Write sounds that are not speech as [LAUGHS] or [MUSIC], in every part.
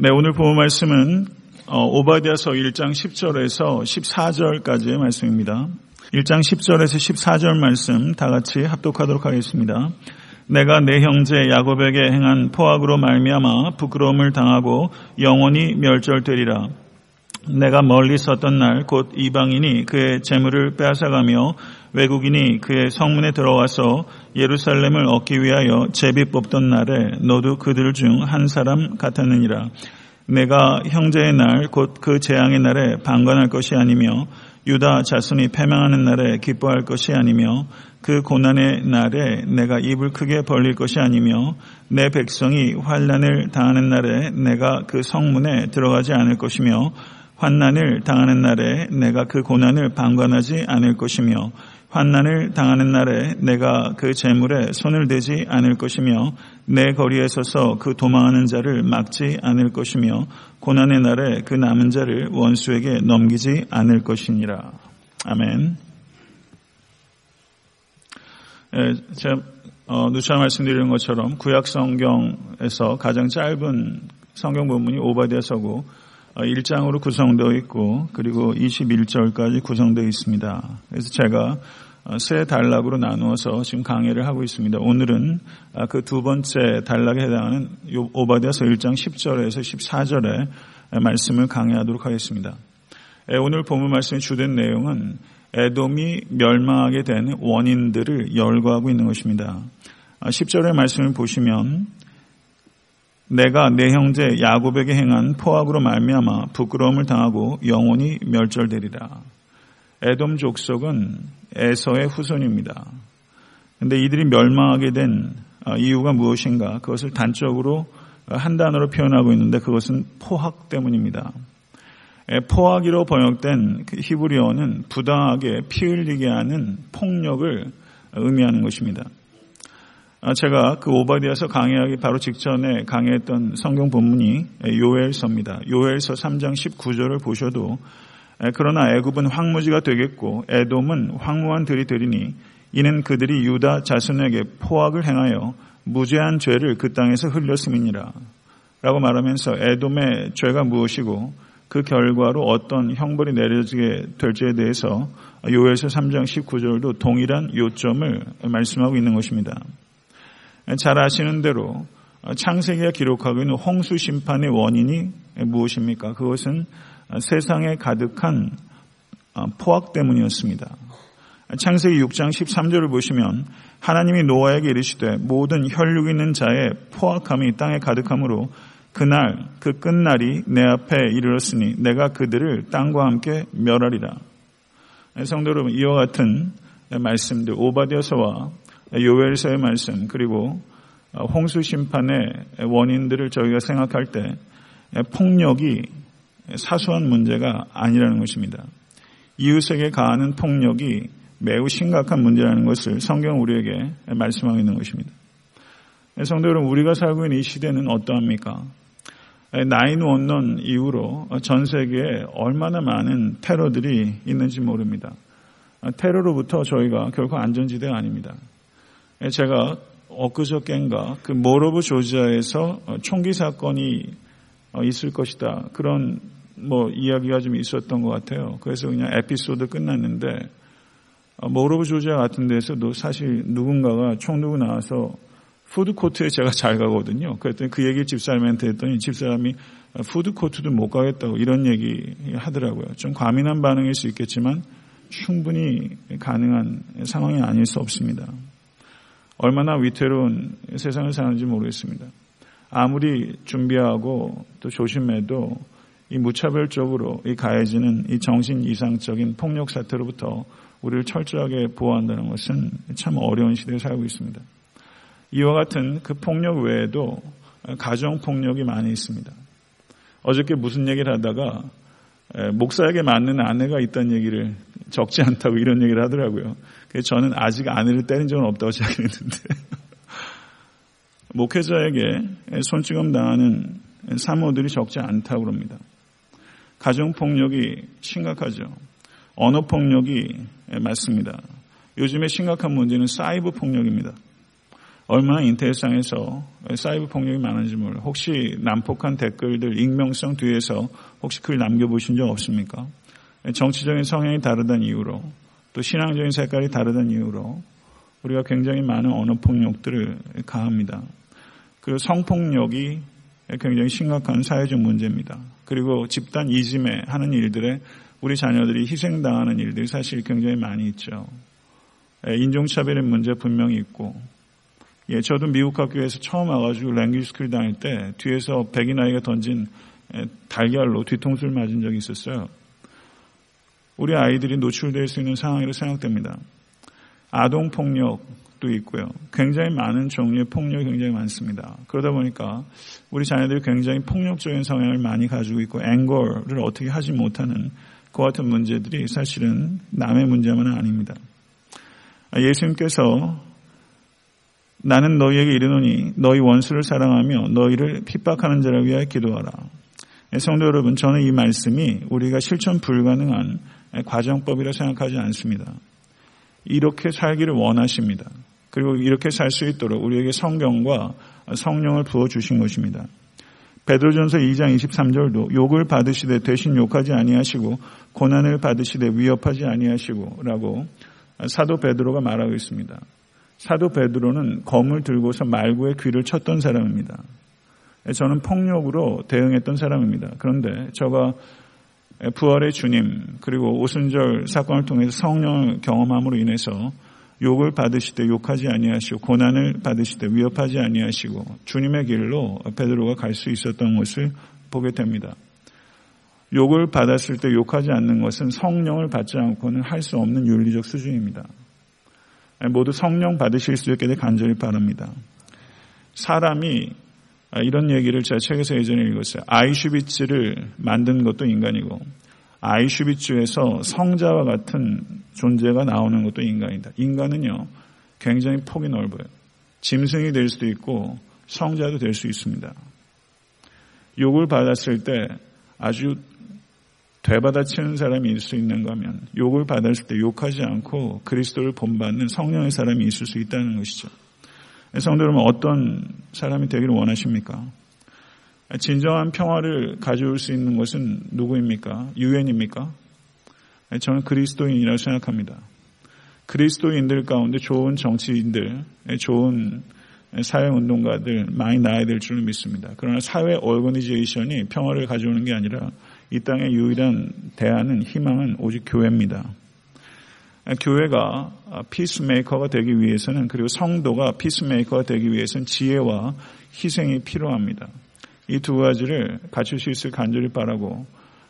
네, 오늘 본 말씀은 어, 오바디아서 1장 10절에서 14절까지의 말씀입니다. 1장 10절에서 14절 말씀 다 같이 합독하도록 하겠습니다. 내가 내 형제 야곱에게 행한 포악으로 말미암아 부끄러움을 당하고 영원히 멸절되리라. 내가 멀리 섰던 날 곧 이방인이 그의 재물을 빼앗아가며 외국인이 그의 성문에 들어와서 예루살렘을 얻기 위하여 제비 뽑던 날에 너도 그들 중 한 사람 같았느니라. 내가 형제의 날 곧 그 재앙의 날에 방관할 것이 아니며 유다 자손이 패망하는 날에 기뻐할 것이 아니며 그 고난의 날에 내가 입을 크게 벌릴 것이 아니며 내 백성이 환란을 당하는 날에 내가 그 성문에 들어가지 않을 것이며 환난을 당하는 날에 내가 그 고난을 방관하지 않을 것이며 환난을 당하는 날에 내가 그 재물에 손을 대지 않을 것이며 내 거리에 서서 그 도망하는 자를 막지 않을 것이며 고난의 날에 그 남은 자를 원수에게 넘기지 않을 것이니라. 아멘. 예, 제가 어, 누차 말씀드리는 것처럼 구약 성경에서 가장 짧은 성경 본문이 오바디아서고 1장으로 어, 구성되어 있고 그리고 21절까지 구성되어 있습니다. 그래서 제가 어, 세 단락으로 나누어서 지금 강의를 하고 있습니다. 오늘은 아, 그두 번째 단락에 해당하는 오바디아서 1장 10절에서 14절의 말씀을 강의하도록 하겠습니다. 예, 오늘 본문 말씀의 주된 내용은 에돔이 멸망하게 된 원인들을 열거하고 있는 것입니다. 10절의 아, 말씀을 보시면 내가 내 형제 야곱에게 행한 포악으로 말미암아 부끄러움을 당하고 영원히 멸절되리라. 에돔 족속은 에서의 후손입니다. 근데 이들이 멸망하게 된 아, 이유가 무엇인가? 그것을 단적으로 한 단어로 표현하고 있는데 그것은 포악 때문입니다. 포악이로 번역된 그 히브리어는 부당하게 피 흘리게 하는 폭력을 의미하는 것입니다. 아, 제가 그 오바디아서 강의하기 바로 직전에 강의했던 성경 본문이 요엘서입니다. 요엘서 3장 19절을 보셔도 그러나 애굽은 황무지가 되겠고 에돔은 황무한 들이 되리니 이는 그들이 유다 자손에게 포악을 행하여 무죄한 죄를 그 땅에서 흘렸음이니라. 라고 말하면서 에돔의 죄가 무엇이고 그 결과로 어떤 형벌이 내려지게 될지에 대해서 요엘서 3장 19절도 동일한 요점을 말씀하고 있는 것입니다. 잘 아시는 대로 창세기가 기록하고 있는 홍수 심판의 원인이 무엇입니까? 그것은 세상에 가득한 포악 때문이었습니다. 창세기 6장 13절을 보시면 하나님이 노아에게 이르시되 모든 혈육 있는 자의 포악함이 땅에 가득하므로 그날 그 끝날이 내 앞에 이르렀으니 내가 그들을 땅과 함께 멸하리라. 성도 여러분 이와 같은 말씀들 오바디아서와 요엘서의 말씀 그리고 홍수 심판의 원인들을 저희가 생각할 때 폭력이 사소한 문제가 아니라는 것입니다. 이웃에게 가하는 폭력이 매우 심각한 문제라는 것을 성경 우리에게 말씀하고 있는 것입니다. 성도 여러분, 우리가 살고 있는 이 시대는 어떠합니까? 나인 원론 이후로 전 세계에 얼마나 많은 테러들이 있는지 모릅니다. 테러로부터 저희가 결코 안전지대가 아닙니다. 제가 엊그저께인가 그 모로브 조지아에서 총기 사건이 있을 것이다. 그런 뭐 이야기가 좀 있었던 것 같아요. 그래서 그냥 에피소드 끝났는데 모로브 조지아 같은 데서도 사실 누군가가 총 들고 나와서 푸드코트에 제가 잘 가거든요. 그랬더니 그 얘기를 집사람한테 했더니 집사람이 푸드코트도 못 가겠다고 이런 얘기 하더라고요. 좀 과민한 반응일 수 있겠지만 충분히 가능한 상황이 아닐 수 없습니다. 얼마나 위태로운 세상을 사는지 모르겠습니다. 아무리 준비하고 또 조심해도 이 무차별적으로 이 가해지는 이 정신 이상적인 폭력 사태로부터 우리를 철저하게 보호한다는 것은 참 어려운 시대에 살고 있습니다. 이와 같은 그 폭력 외에도 가정 폭력이 많이 있습니다. 어저께 무슨 얘기를 하다가 목사에게 맞는 아내가 있다는 얘기를 적지 않다고 이런 얘기를 하더라고요. 그래서 저는 아직 아내를 때린 적은 없다고 [LAUGHS] 생각했는데 목회자에게 손찌검 당하는 사모들이 적지 않다고 그럽니다. 가정폭력이 심각하죠. 언어폭력이 맞습니다. 요즘에 심각한 문제는 사이버 폭력입니다. 얼마나 인터넷상에서 사이버 폭력이 많은지 몰라. 혹시 난폭한 댓글들 익명성 뒤에서 혹시 글 남겨보신 적 없습니까? 정치적인 성향이 다르다는 이유로 또 신앙적인 색깔이 다르다는 이유로 우리가 굉장히 많은 언어 폭력들을 가합니다. 그 성폭력이 굉장히 심각한 사회적 문제입니다. 그리고 집단 이짐에 하는 일들에 우리 자녀들이 희생당하는 일들이 사실 굉장히 많이 있죠. 인종차별의 문제 분명히 있고 예, 저도 미국 학교에서 처음 와가지고 language school 다닐 때 뒤에서 백인 아이가 던진 달걀로 뒤통수를 맞은 적이 있었어요. 우리 아이들이 노출될 수 있는 상황이라고 생각됩니다. 아동 폭력도 있고요. 굉장히 많은 종류의 폭력이 굉장히 많습니다. 그러다 보니까 우리 자녀들이 굉장히 폭력적인 성향을 많이 가지고 있고 anger를 어떻게 하지 못하는 그 같은 문제들이 사실은 남의 문제만은 아닙니다. 예수님께서 나는 너희에게 이르노니 너희 원수를 사랑하며 너희를 핍박하는 자를 위하여 기도하라. 성도 여러분, 저는 이 말씀이 우리가 실천 불가능한 과정법이라 생각하지 않습니다. 이렇게 살기를 원하십니다. 그리고 이렇게 살 수 있도록 우리에게 성경과 성령을 부어 주신 것입니다. 베드로전서 2장 23절도 욕을 받으시되 대신 욕하지 아니하시고 고난을 받으시되 위협하지 아니하시고라고 사도 베드로가 말하고 있습니다. 사도 베드로는 검을 들고서 말구의 귀를 쳤던 사람입니다. 저는 폭력으로 대응했던 사람입니다. 그런데 저가 부활의 주님 그리고 오순절 사건을 통해서 성령을 경험함으로 인해서 욕을 받으시되 욕하지 아니하시고 고난을 받으시되 위협하지 아니하시고 주님의 길로 베드로가 갈 수 있었던 것을 보게 됩니다. 욕을 받았을 때 욕하지 않는 것은 성령을 받지 않고는 할 수 없는 윤리적 수준입니다. 모두 성령 받으실 수 있게 되 간절히 바랍니다. 사람이 이런 얘기를 제가 책에서 예전에 읽었어요. 아이슈비츠를 만든 것도 인간이고 아이슈비츠에서 성자와 같은 존재가 나오는 것도 인간이다. 인간은요 굉장히 폭이 넓어요. 짐승이 될 수도 있고 성자도 될 수 있습니다. 욕을 받았을 때 아주 되받아치는 사람이 있을 수 있는가 하면 욕을 받았을 때 욕하지 않고 그리스도를 본받는 성령의 사람이 있을 수 있다는 것이죠. 성도 여러분 어떤 사람이 되기를 원하십니까? 진정한 평화를 가져올 수 있는 것은 누구입니까? 유엔입니까? 저는 그리스도인이라고 생각합니다. 그리스도인들 가운데 좋은 정치인들, 좋은 사회운동가들 많이 나야 될 줄을 믿습니다. 그러나 사회 얼거니제이션이 평화를 가져오는 게 아니라 이 땅의 유일한 대안은 희망은 오직 교회입니다. 교회가 피스메이커가 되기 위해서는 그리고 성도가 피스메이커가 되기 위해서는 지혜와 희생이 필요합니다. 이 두 가지를 갖출 수 있을 간절히 바라고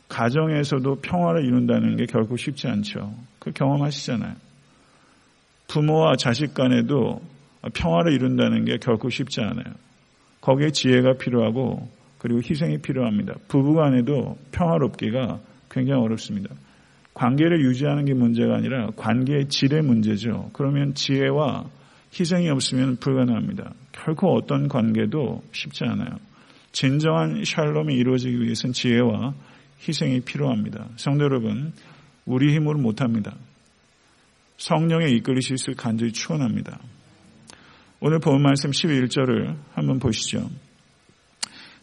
가정에서도 평화를 이룬다는 게 결코 쉽지 않죠. 그 경험하시잖아요. 부모와 자식 간에도 평화를 이룬다는 게 결코 쉽지 않아요. 거기에 지혜가 필요하고 그리고 희생이 필요합니다. 부부 간에도 평화롭기가 굉장히 어렵습니다. 관계를 유지하는 게 문제가 아니라 관계의 질의 문제죠. 그러면 지혜와 희생이 없으면 불가능합니다. 결코 어떤 관계도 쉽지 않아요. 진정한 샬롬이 이루어지기 위해서는 지혜와 희생이 필요합니다. 성도 여러분, 우리 힘으로 못합니다. 성령의 이끌리실 간절히 축원합니다. 오늘 본 말씀 11절을 한번 보시죠.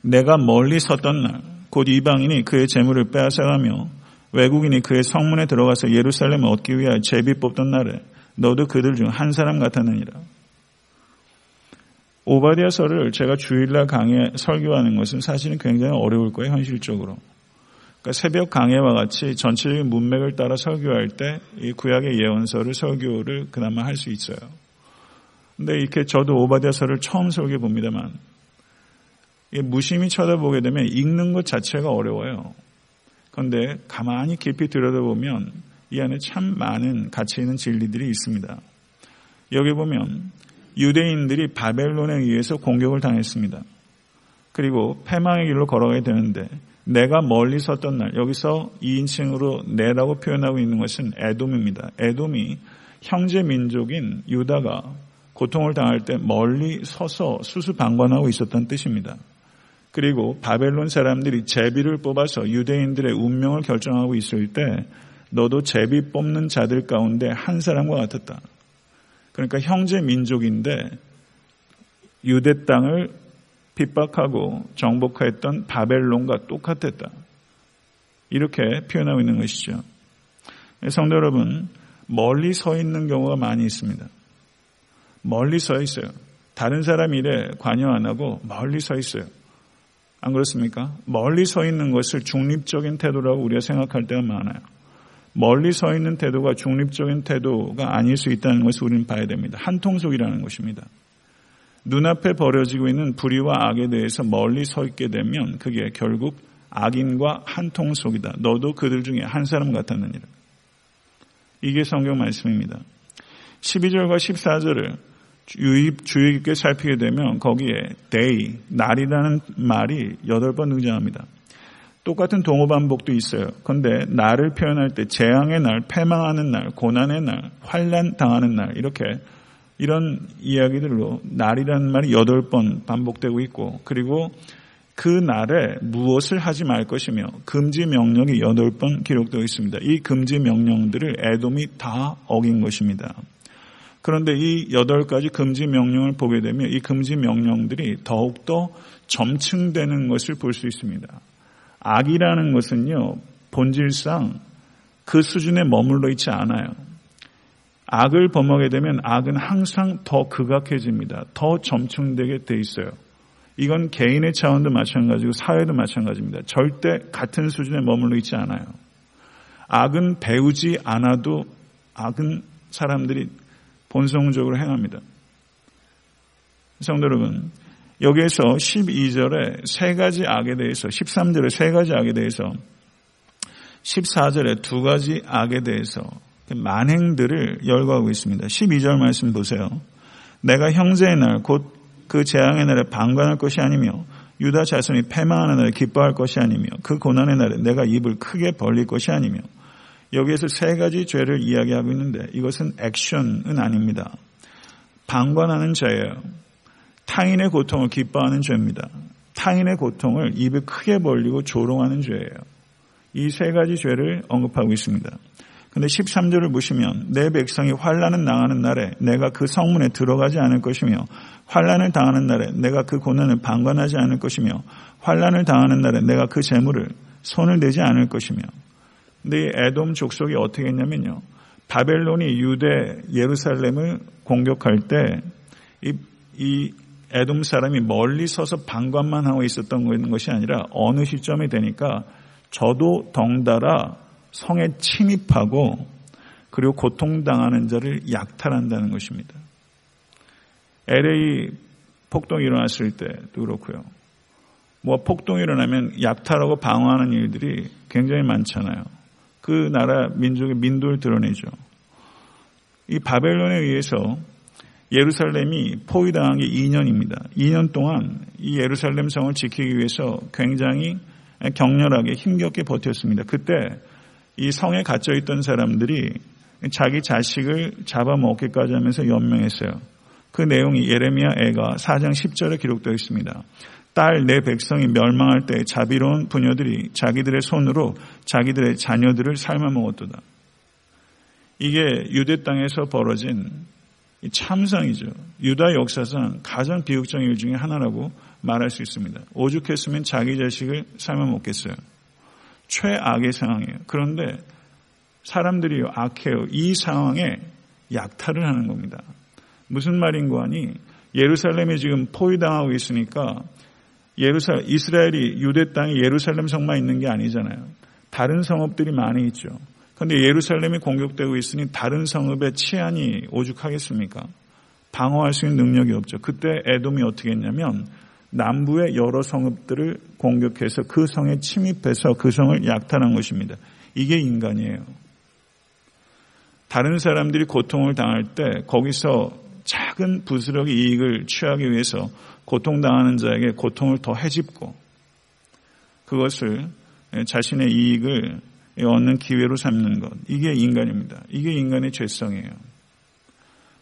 내가 멀리 섰던 날, 곧 이방인이 그의 재물을 빼앗아가며 외국인이 그의 성문에 들어가서 예루살렘을 얻기 위하여 제비 뽑던 날에 너도 그들 중 한 사람 같았느니라. 오바디아서를 제가 주일날 강의 설교하는 것은 사실은 굉장히 어려울 거예요, 현실적으로. 그러니까 새벽 강해와 같이 전체적인 문맥을 따라 설교할 때 이 구약의 예언서를 설교를 그나마 할 수 있어요. 근데 이렇게 저도 오바디아서를 처음 설교해 봅니다만 무심히 쳐다보게 되면 읽는 것 자체가 어려워요. 그런데 가만히 깊이 들여다보면 이 안에 참 많은 가치 있는 진리들이 있습니다. 여기 보면 유대인들이 바벨론에 의해서 공격을 당했습니다. 그리고 패망의 길로 걸어가야 되는데 내가 멀리 섰던 날 여기서 2인칭으로 내라고 표현하고 있는 것은 에돔입니다. 에돔이 형제 민족인 유다가 고통을 당할 때 멀리 서서 수수방관하고 있었던 뜻입니다. 그리고 바벨론 사람들이 제비를 뽑아서 유대인들의 운명을 결정하고 있을 때 너도 제비 뽑는 자들 가운데 한 사람과 같았다. 그러니까 형제 민족인데 유대 땅을 핍박하고 정복했던 바벨론과 똑같았다. 이렇게 표현하고 있는 것이죠. 성도 여러분, 멀리 서 있는 경우가 많이 있습니다. 멀리 서 있어요. 다른 사람 일에 관여 안 하고 멀리 서 있어요. 안 그렇습니까? 멀리 서 있는 것을 중립적인 태도라고 우리가 생각할 때가 많아요. 멀리 서 있는 태도가 중립적인 태도가 아닐 수 있다는 것을 우리는 봐야 됩니다. 한통속이라는 것입니다. 눈앞에 벌어지고 있는 불의와 악에 대해서 멀리 서 있게 되면 그게 결국 악인과 한통속이다. 너도 그들 중에 한 사람 같았느니라. 이게 성경 말씀입니다. 12절과 14절을 유입, 주의 깊게 살피게 되면 거기에 day, 날이라는 말이 8번 등장합니다. 똑같은 동호 반복도 있어요. 그런데 날을 표현할 때 재앙의 날, 패망하는 날, 고난의 날, 환란 당하는 날 이렇게 이런 이야기들로 날이라는 말이 8번 반복되고 있고 그리고 그 날에 무엇을 하지 말 것이며 금지 명령이 8번 기록되어 있습니다. 이 금지 명령들을 애돔이 다 어긴 것입니다. 그런데 이 8가지 금지 명령을 보게 되면 이 금지 명령들이 더욱더 점층되는 것을 볼 수 있습니다. 악이라는 것은요, 본질상 그 수준에 머물러 있지 않아요. 악을 범하게 되면 악은 항상 더 극악해집니다. 더 점층되게 돼 있어요. 이건 개인의 차원도 마찬가지고 사회도 마찬가지입니다. 절대 같은 수준에 머물러 있지 않아요. 악은 배우지 않아도 악은 사람들이 본성적으로 행합니다. 성도 여러분, 여기에서 12절에 세 가지 악에 대해서, 13절에 세 가지 악에 대해서, 14절에 두 가지 악에 대해서 만행들을 열거하고 있습니다. 12절 말씀 보세요. 내가 형제의 날, 곧 그 재앙의 날에 방관할 것이 아니며 유다 자손이 패망하는 날에 기뻐할 것이 아니며 그 고난의 날에 내가 입을 크게 벌릴 것이 아니며 여기에서 세 가지 죄를 이야기하고 있는데 이것은 액션은 아닙니다. 방관하는 죄예요. 타인의 고통을 기뻐하는 죄입니다. 타인의 고통을 입을 크게 벌리고 조롱하는 죄예요. 이 세 가지 죄를 언급하고 있습니다. 근데 13절을 보시면 내 백성이 환란을 당하는 날에 내가 그 성문에 들어가지 않을 것이며 환란을 당하는 날에 내가 그 고난을 방관하지 않을 것이며 환란을 당하는 날에 내가 그 재물을 손을 대지 않을 것이며 근데 이 에돔 족속이 어떻게 했냐면요. 바벨론이 유대 예루살렘을 공격할 때 이, 이 에돔 사람이 멀리 서서 방관만 하고 있었던 것이 아니라 어느 시점이 되니까 저도 덩달아 성에 침입하고 그리고 고통당하는 자를 약탈한다는 것입니다. LA 폭동이 일어났을 때도 그렇고요. 뭐 폭동이 일어나면 약탈하고 방어하는 일들이 굉장히 많잖아요. 그 나라 민족의 민도를 드러내죠. 이 바벨론에 의해서 예루살렘이 포위당한 게 2년입니다. 2년 동안 이 예루살렘 성을 지키기 위해서 굉장히 격렬하게 힘겹게 버텼습니다. 그때 이 성에 갇혀 있던 사람들이 자기 자식을 잡아먹기까지 하면서 연명했어요. 그 내용이 예레미야 애가 4장 10절에 기록되어 있습니다. 딸 내 백성이 멸망할 때 자비로운 부녀들이 자기들의 손으로 자기들의 자녀들을 삶아 먹었도다. 이게 유대 땅에서 벌어진 참상이죠. 유다 역사상 가장 비극적인 일 중에 하나라고 말할 수 있습니다. 오죽했으면 자기 자식을 삶아 먹겠어요. 최악의 상황이에요. 그런데 사람들이 악해요. 이 상황에 약탈을 하는 겁니다. 무슨 말인고 하니 예루살렘이 지금 포위당하고 있으니까 예루살 이스라엘이 유대 땅에 예루살렘 성만 있는 게 아니잖아요. 다른 성읍들이 많이 있죠. 그런데 예루살렘이 공격되고 있으니 다른 성읍의 치안이 오죽하겠습니까? 방어할 수 있는 능력이 없죠. 그때 에돔이 어떻게 했냐면 남부의 여러 성읍들을 공격해서 그 성에 침입해서 그 성을 약탈한 것입니다. 이게 인간이에요. 다른 사람들이 고통을 당할 때 거기서 작은 부스러기 이익을 취하기 위해서 고통당하는 자에게 고통을 더 해집고 그것을 자신의 이익을 얻는 기회로 삼는 것. 이게 인간입니다. 이게 인간의 죄성이에요.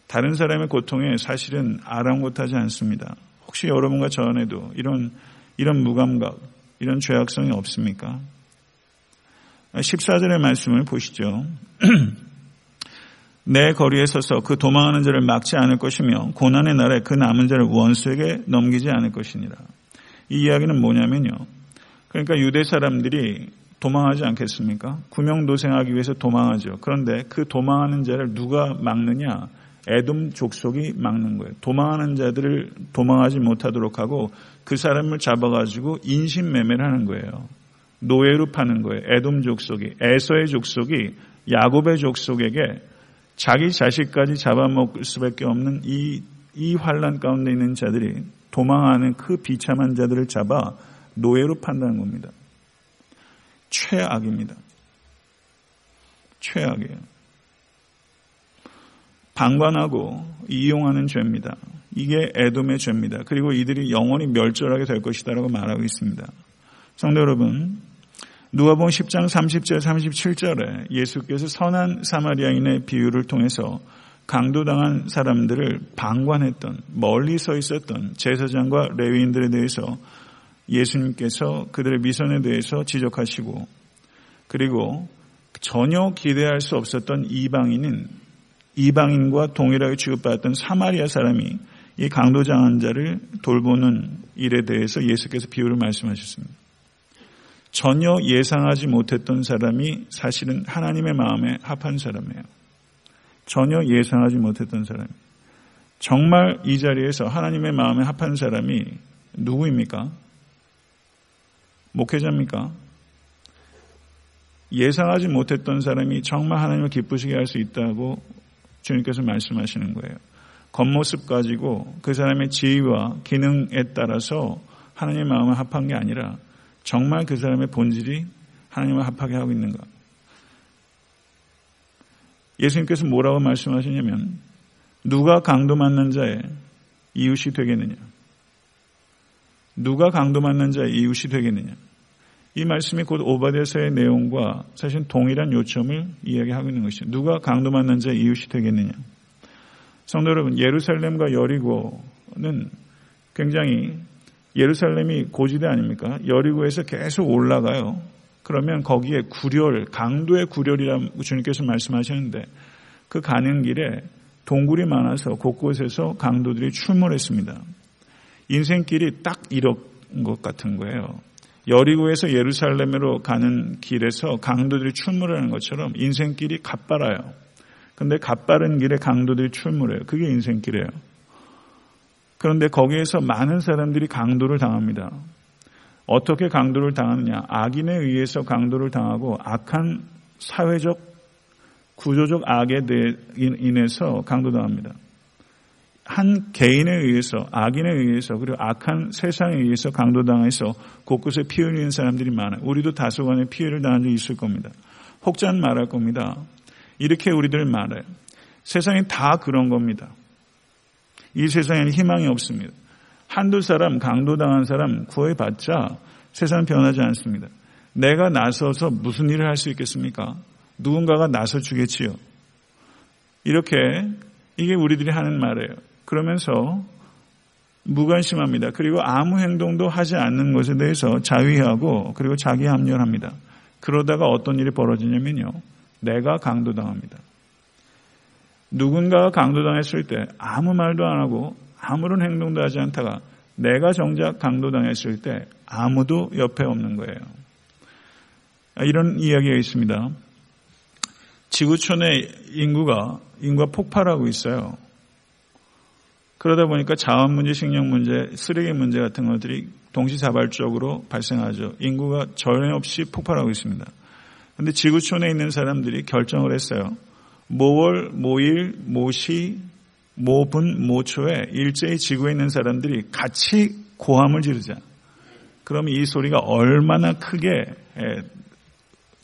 다른 사람의 고통에 사실은 아랑곳하지 않습니다. 혹시 여러분과 저 안에도 이런, 이런 무감각, 이런 죄악성이 없습니까? 14절의 말씀을 보시죠. [CLEARS THROAT] 내 거리에 서서 그 도망하는 자를 막지 않을 것이며 고난의 날에 그 남은 자를 원수에게 넘기지 않을 것이니라. 이 이야기는 뭐냐면요. 그러니까 유대 사람들이 도망하지 않겠습니까? 구명도생하기 위해서 도망하죠. 그런데 그 도망하는 자를 누가 막느냐? 에돔 족속이 막는 거예요. 도망하는 자들을 도망하지 못하도록 하고 그 사람을 잡아가지고 인신매매를 하는 거예요. 노예로 파는 거예요. 에돔 족속이 에서의 족속이 야곱의 족속에게 자기 자식까지 잡아먹을 수밖에 없는 이, 이 환란 가운데 있는 자들이 도망하는 그 비참한 자들을 잡아 노예로 판다는 겁니다. 최악입니다. 최악이에요. 방관하고 이용하는 죄입니다. 이게 애돔의 죄입니다. 그리고 이들이 영원히 멸절하게 될 것이다라고 말하고 있습니다. 성도 여러분, 누가복음 10장 30절 37절에 예수께서 선한 사마리아인의 비유를 통해서 강도당한 사람들을 방관했던 멀리 서 있었던 제사장과 레위인들에 대해서 예수님께서 그들의 미선에 대해서 지적하시고 그리고 전혀 기대할 수 없었던 이방인인 이방인과 동일하게 취급받았던 사마리아 사람이 이 강도당한 자를 돌보는 일에 대해서 예수께서 비유를 말씀하셨습니다. 전혀 예상하지 못했던 사람이 사실은 하나님의 마음에 합한 사람이에요. 전혀 예상하지 못했던 사람. 정말 이 자리에서 하나님의 마음에 합한 사람이 누구입니까? 목회자입니까? 예상하지 못했던 사람이 정말 하나님을 기쁘시게 할 수 있다고 주님께서 말씀하시는 거예요. 겉모습 가지고 그 사람의 지위와 기능에 따라서 하나님의 마음을 합한 게 아니라 정말 그 사람의 본질이 하나님을 합하게 하고 있는가? 예수님께서 뭐라고 말씀하시냐면 누가 강도 맞는 자의 이웃이 되겠느냐? 누가 강도 맞는 자의 이웃이 되겠느냐? 이 말씀이 곧 오바데서의 내용과 사실 동일한 요점을 이야기하고 있는 것이죠. 누가 강도 맞는 자의 이웃이 되겠느냐? 성도 여러분, 예루살렘과 여리고는 굉장히 예루살렘이 고지대 아닙니까? 여리고에서 계속 올라가요. 그러면 거기에 구렬, 강도의 구렬이라고 주님께서 말씀하셨는데 그 가는 길에 동굴이 많아서 곳곳에서 강도들이 출몰했습니다. 인생길이 딱 이런 것 같은 거예요. 여리고에서 예루살렘으로 가는 길에서 강도들이 출몰하는 것처럼 인생길이 가빠라요. 근데 가빠른 길에 강도들이 출몰해요. 그게 인생길이에요. 그런데 거기에서 많은 사람들이 강도를 당합니다. 어떻게 강도를 당하느냐? 악인에 의해서 강도를 당하고 악한 사회적 구조적 악에 인해서 강도당합니다. 한 개인에 의해서 악인에 의해서 그리고 악한 세상에 의해서 강도당해서 곳곳에 피 흘리는 사람들이 많아요. 우리도 다소간의 피해를 당한 적이 있을 겁니다. 혹자는 말할 겁니다. 이렇게 우리들 말해요. 세상이 다 그런 겁니다. 이 세상에는 희망이 없습니다. 한두 사람, 강도당한 사람 구해봤자 세상은 변하지 않습니다. 내가 나서서 무슨 일을 할 수 있겠습니까? 누군가가 나서 주겠지요. 이렇게 이게 우리들이 하는 말이에요. 그러면서 무관심합니다. 그리고 아무 행동도 하지 않는 것에 대해서 자위하고 그리고 자기 합리합니다. 그러다가 어떤 일이 벌어지냐면요. 내가 강도당합니다. 누군가가 강도당했을 때 아무 말도 안 하고 아무런 행동도 하지 않다가 내가 정작 강도당했을 때 아무도 옆에 없는 거예요. 이런 이야기가 있습니다. 지구촌의 인구가 인구가 폭발하고 있어요. 그러다 보니까 자원 문제, 식량 문제, 쓰레기 문제 같은 것들이 동시자발적으로 발생하죠. 인구가 전혀 없이 폭발하고 있습니다. 그런데 지구촌에 있는 사람들이 결정을 했어요. 모월, 모일, 모시, 모분, 모초에 일제히 지구에 있는 사람들이 같이 고함을 지르자. 그럼 이 소리가 얼마나 크게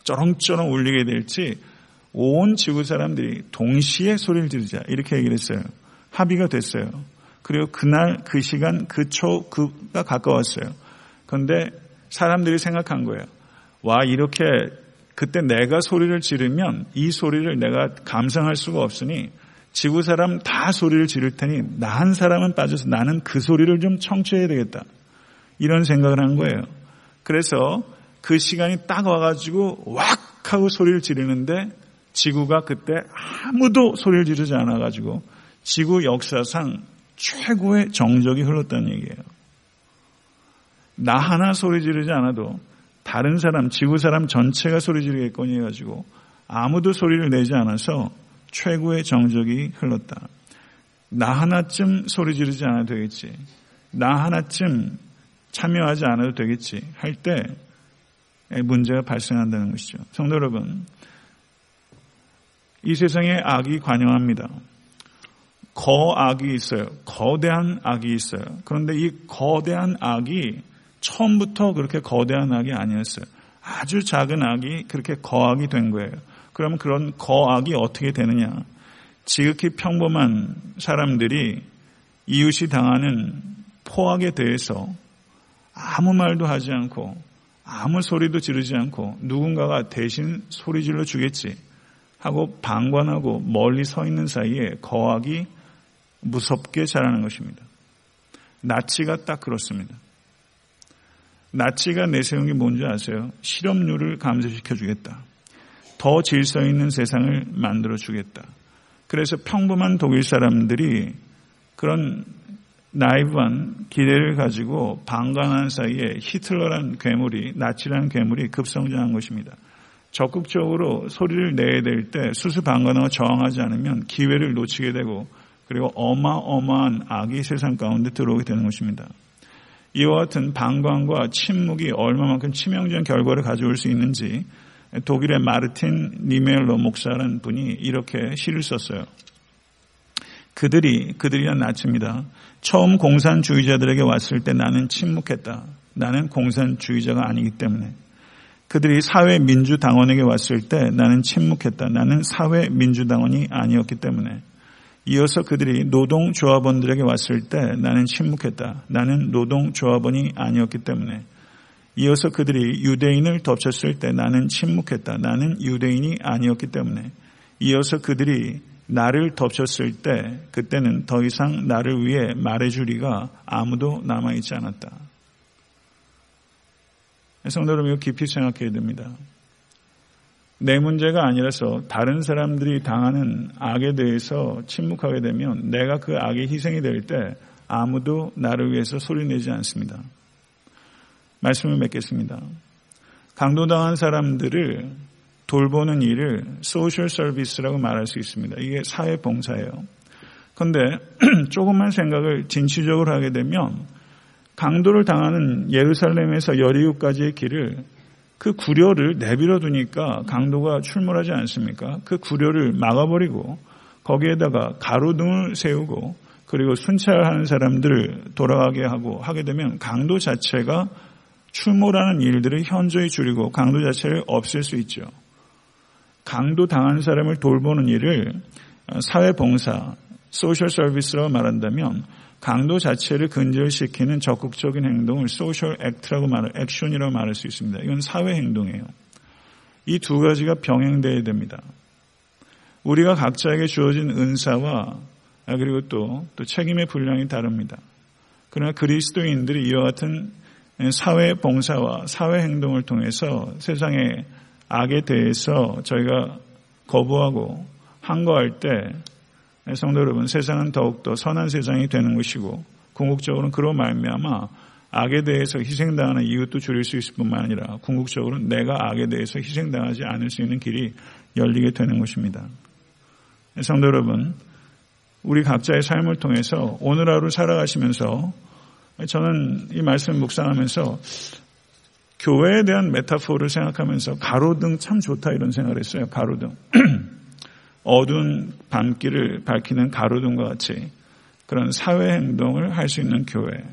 쩌렁쩌렁 울리게 될지 온 지구 사람들이 동시에 소리를 지르자. 이렇게 얘기를 했어요. 합의가 됐어요. 그리고 그날 그 시간 그 초 그가 가까웠어요. 그런데 사람들이 생각한 거예요. 와 이렇게 그때 내가 소리를 지르면 이 소리를 내가 감상할 수가 없으니 지구 사람 다 소리를 지를 테니 나 한 사람은 빠져서 나는 그 소리를 좀 청취해야 되겠다. 이런 생각을 한 거예요. 그래서 그 시간이 딱 와가지고 왁 하고 소리를 지르는데 지구가 그때 아무도 소리를 지르지 않아가지고 지구 역사상 최고의 정적이 흘렀다는 얘기예요. 나 하나 소리 지르지 않아도 다른 사람, 지구 사람 전체가 소리 지르겠거니 해가지고 아무도 소리를 내지 않아서 최고의 정적이 흘렀다. 나 하나쯤 소리 지르지 않아도 되겠지. 나 하나쯤 참여하지 않아도 되겠지. 할 때 문제가 발생한다는 것이죠. 성도 여러분, 이 세상에 악이 관영합니다. 거악이 있어요. 거대한 악이 있어요. 그런데 이 거대한 악이 처음부터 그렇게 거대한 악이 아니었어요. 아주 작은 악이 그렇게 거악이 된 거예요. 그러면 그런 거악이 어떻게 되느냐? 지극히 평범한 사람들이 이웃이 당하는 포악에 대해서 아무 말도 하지 않고 아무 소리도 지르지 않고 누군가가 대신 소리 질러 주겠지 하고 방관하고 멀리 서 있는 사이에 거악이 무섭게 자라는 것입니다. 나치가 딱 그렇습니다. 나치가 내세운 게 뭔지 아세요? 실업률을 감소시켜 주겠다. 더 질서 있는 세상을 만들어 주겠다. 그래서 평범한 독일 사람들이 그런 나이브한 기대를 가지고 방관한 사이에 히틀러란 괴물이 나치라는 괴물이 급성장한 것입니다. 적극적으로 소리를 내야 될 때 수수방관하고 저항하지 않으면 기회를 놓치게 되고 그리고 어마어마한 악이 세상 가운데 들어오게 되는 것입니다. 이와 같은 방관과 침묵이 얼마만큼 치명적인 결과를 가져올 수 있는지 독일의 마르틴 니멜로 목사라는 분이 이렇게 시를 썼어요. 그들이 그들이란 나치입니다. 처음 공산주의자들에게 왔을 때 나는 침묵했다. 나는 공산주의자가 아니기 때문에. 그들이 사회민주당원에게 왔을 때 나는 침묵했다. 나는 사회민주당원이 아니었기 때문에. 이어서 그들이 노동조합원들에게 왔을 때 나는 침묵했다. 나는 노동조합원이 아니었기 때문에. 이어서 그들이 유대인을 덮쳤을 때 나는 침묵했다. 나는 유대인이 아니었기 때문에. 이어서 그들이 나를 덮쳤을 때 그때는 더 이상 나를 위해 말해주리가 아무도 남아있지 않았다. 성도 여러분, 이거 깊이 생각해야 됩니다. 내 문제가 아니라서 다른 사람들이 당하는 악에 대해서 침묵하게 되면 내가 그 악의 희생이 될 때 아무도 나를 위해서 소리내지 않습니다. 말씀을 맺겠습니다. 강도당한 사람들을 돌보는 일을 소셜 서비스라고 말할 수 있습니다. 이게 사회 봉사예요. 그런데 [CLEARS THROAT] 조금만 생각을 진취적으로 하게 되면 강도를 당하는 예루살렘에서 여리우까지의 길을 그 구려를 내버려 두니까 강도가 출몰하지 않습니까? 그 구려를 막아버리고 거기에다가 가로등을 세우고 그리고 순찰하는 사람들을 돌아가게 하고 하게 되면 강도 자체가 출몰하는 일들을 현저히 줄이고 강도 자체를 없앨 수 있죠. 강도 당한 사람을 돌보는 일을 사회봉사, social service라고 말한다면 강도 자체를 근절시키는 적극적인 행동을 social act라고 말할, 액션이라고 말할 수 있습니다. 이건 사회 행동이에요. 이 두 가지가 병행돼야 됩니다. 우리가 각자에게 주어진 은사와 그리고 또, 또 책임의 분량이 다릅니다. 그러나 그리스도인들이 이와 같은 사회 봉사와 사회 행동을 통해서 세상의 악에 대해서 저희가 거부하고 항거할 때 성도 여러분 세상은 더욱더 선한 세상이 되는 것이고 궁극적으로는 그로 말미암아 악에 대해서 희생당하는 이웃도 줄일 수 있을 뿐만 아니라 궁극적으로 내가 악에 대해서 희생당하지 않을 수 있는 길이 열리게 되는 것입니다. 성도 여러분, 우리 각자의 삶을 통해서 오늘 하루 살아가시면서 저는 이 말씀을 묵상하면서 교회에 대한 메타포를 생각하면서 가로등 참 좋다 이런 생각을 했어요. 가로등. [CLEARS THROAT] 어두운 밤길을 밝히는 가로등과 같이 그런 사회 행동을 할 수 있는 교회.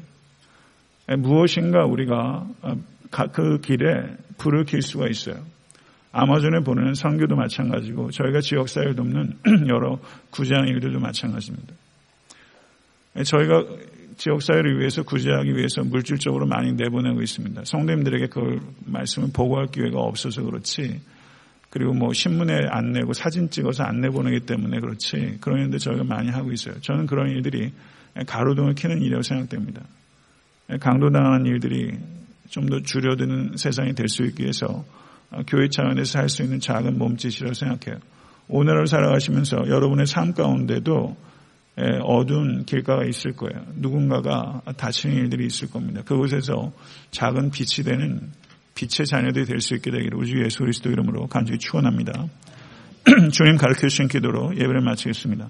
무엇인가 우리가 그 길에 불을 킬 수가 있어요. 아마존에 보내는 선교도 마찬가지고 저희가 지역사회를 돕는 [CLEARS THROAT] 여러 구제하는 일들도 마찬가지입니다. 저희가 지역사회를 위해서 구제하기 위해서 물질적으로 많이 내보내고 있습니다. 성도님들에게 그 말씀을 보고할 기회가 없어서 그렇지 그리고 뭐 신문에 안 내고 사진 찍어서 안 내보내기 때문에 그렇지 그런 일들 저희가 많이 하고 있어요. 저는 그런 일들이 가로등을 키는 일이라고 생각됩니다. 강도당하는 일들이 좀 더 줄여드는 세상이 될 수 있기 위해서 교회 차원에서 할 수 있는 작은 몸짓이라고 생각해요. 오늘을 살아가시면서 여러분의 삶 가운데도 어두운 길가가 있을 거예요. 누군가가 다치는 일들이 있을 겁니다. 그곳에서 작은 빛이 되는 빛의 자녀들이 될 수 있게 되기를 우주 예수 그리스도 이름으로 간절히 축원합니다. [CLEARS THROAT] 주님 가르쳐 주신 기도로 예배를 마치겠습니다.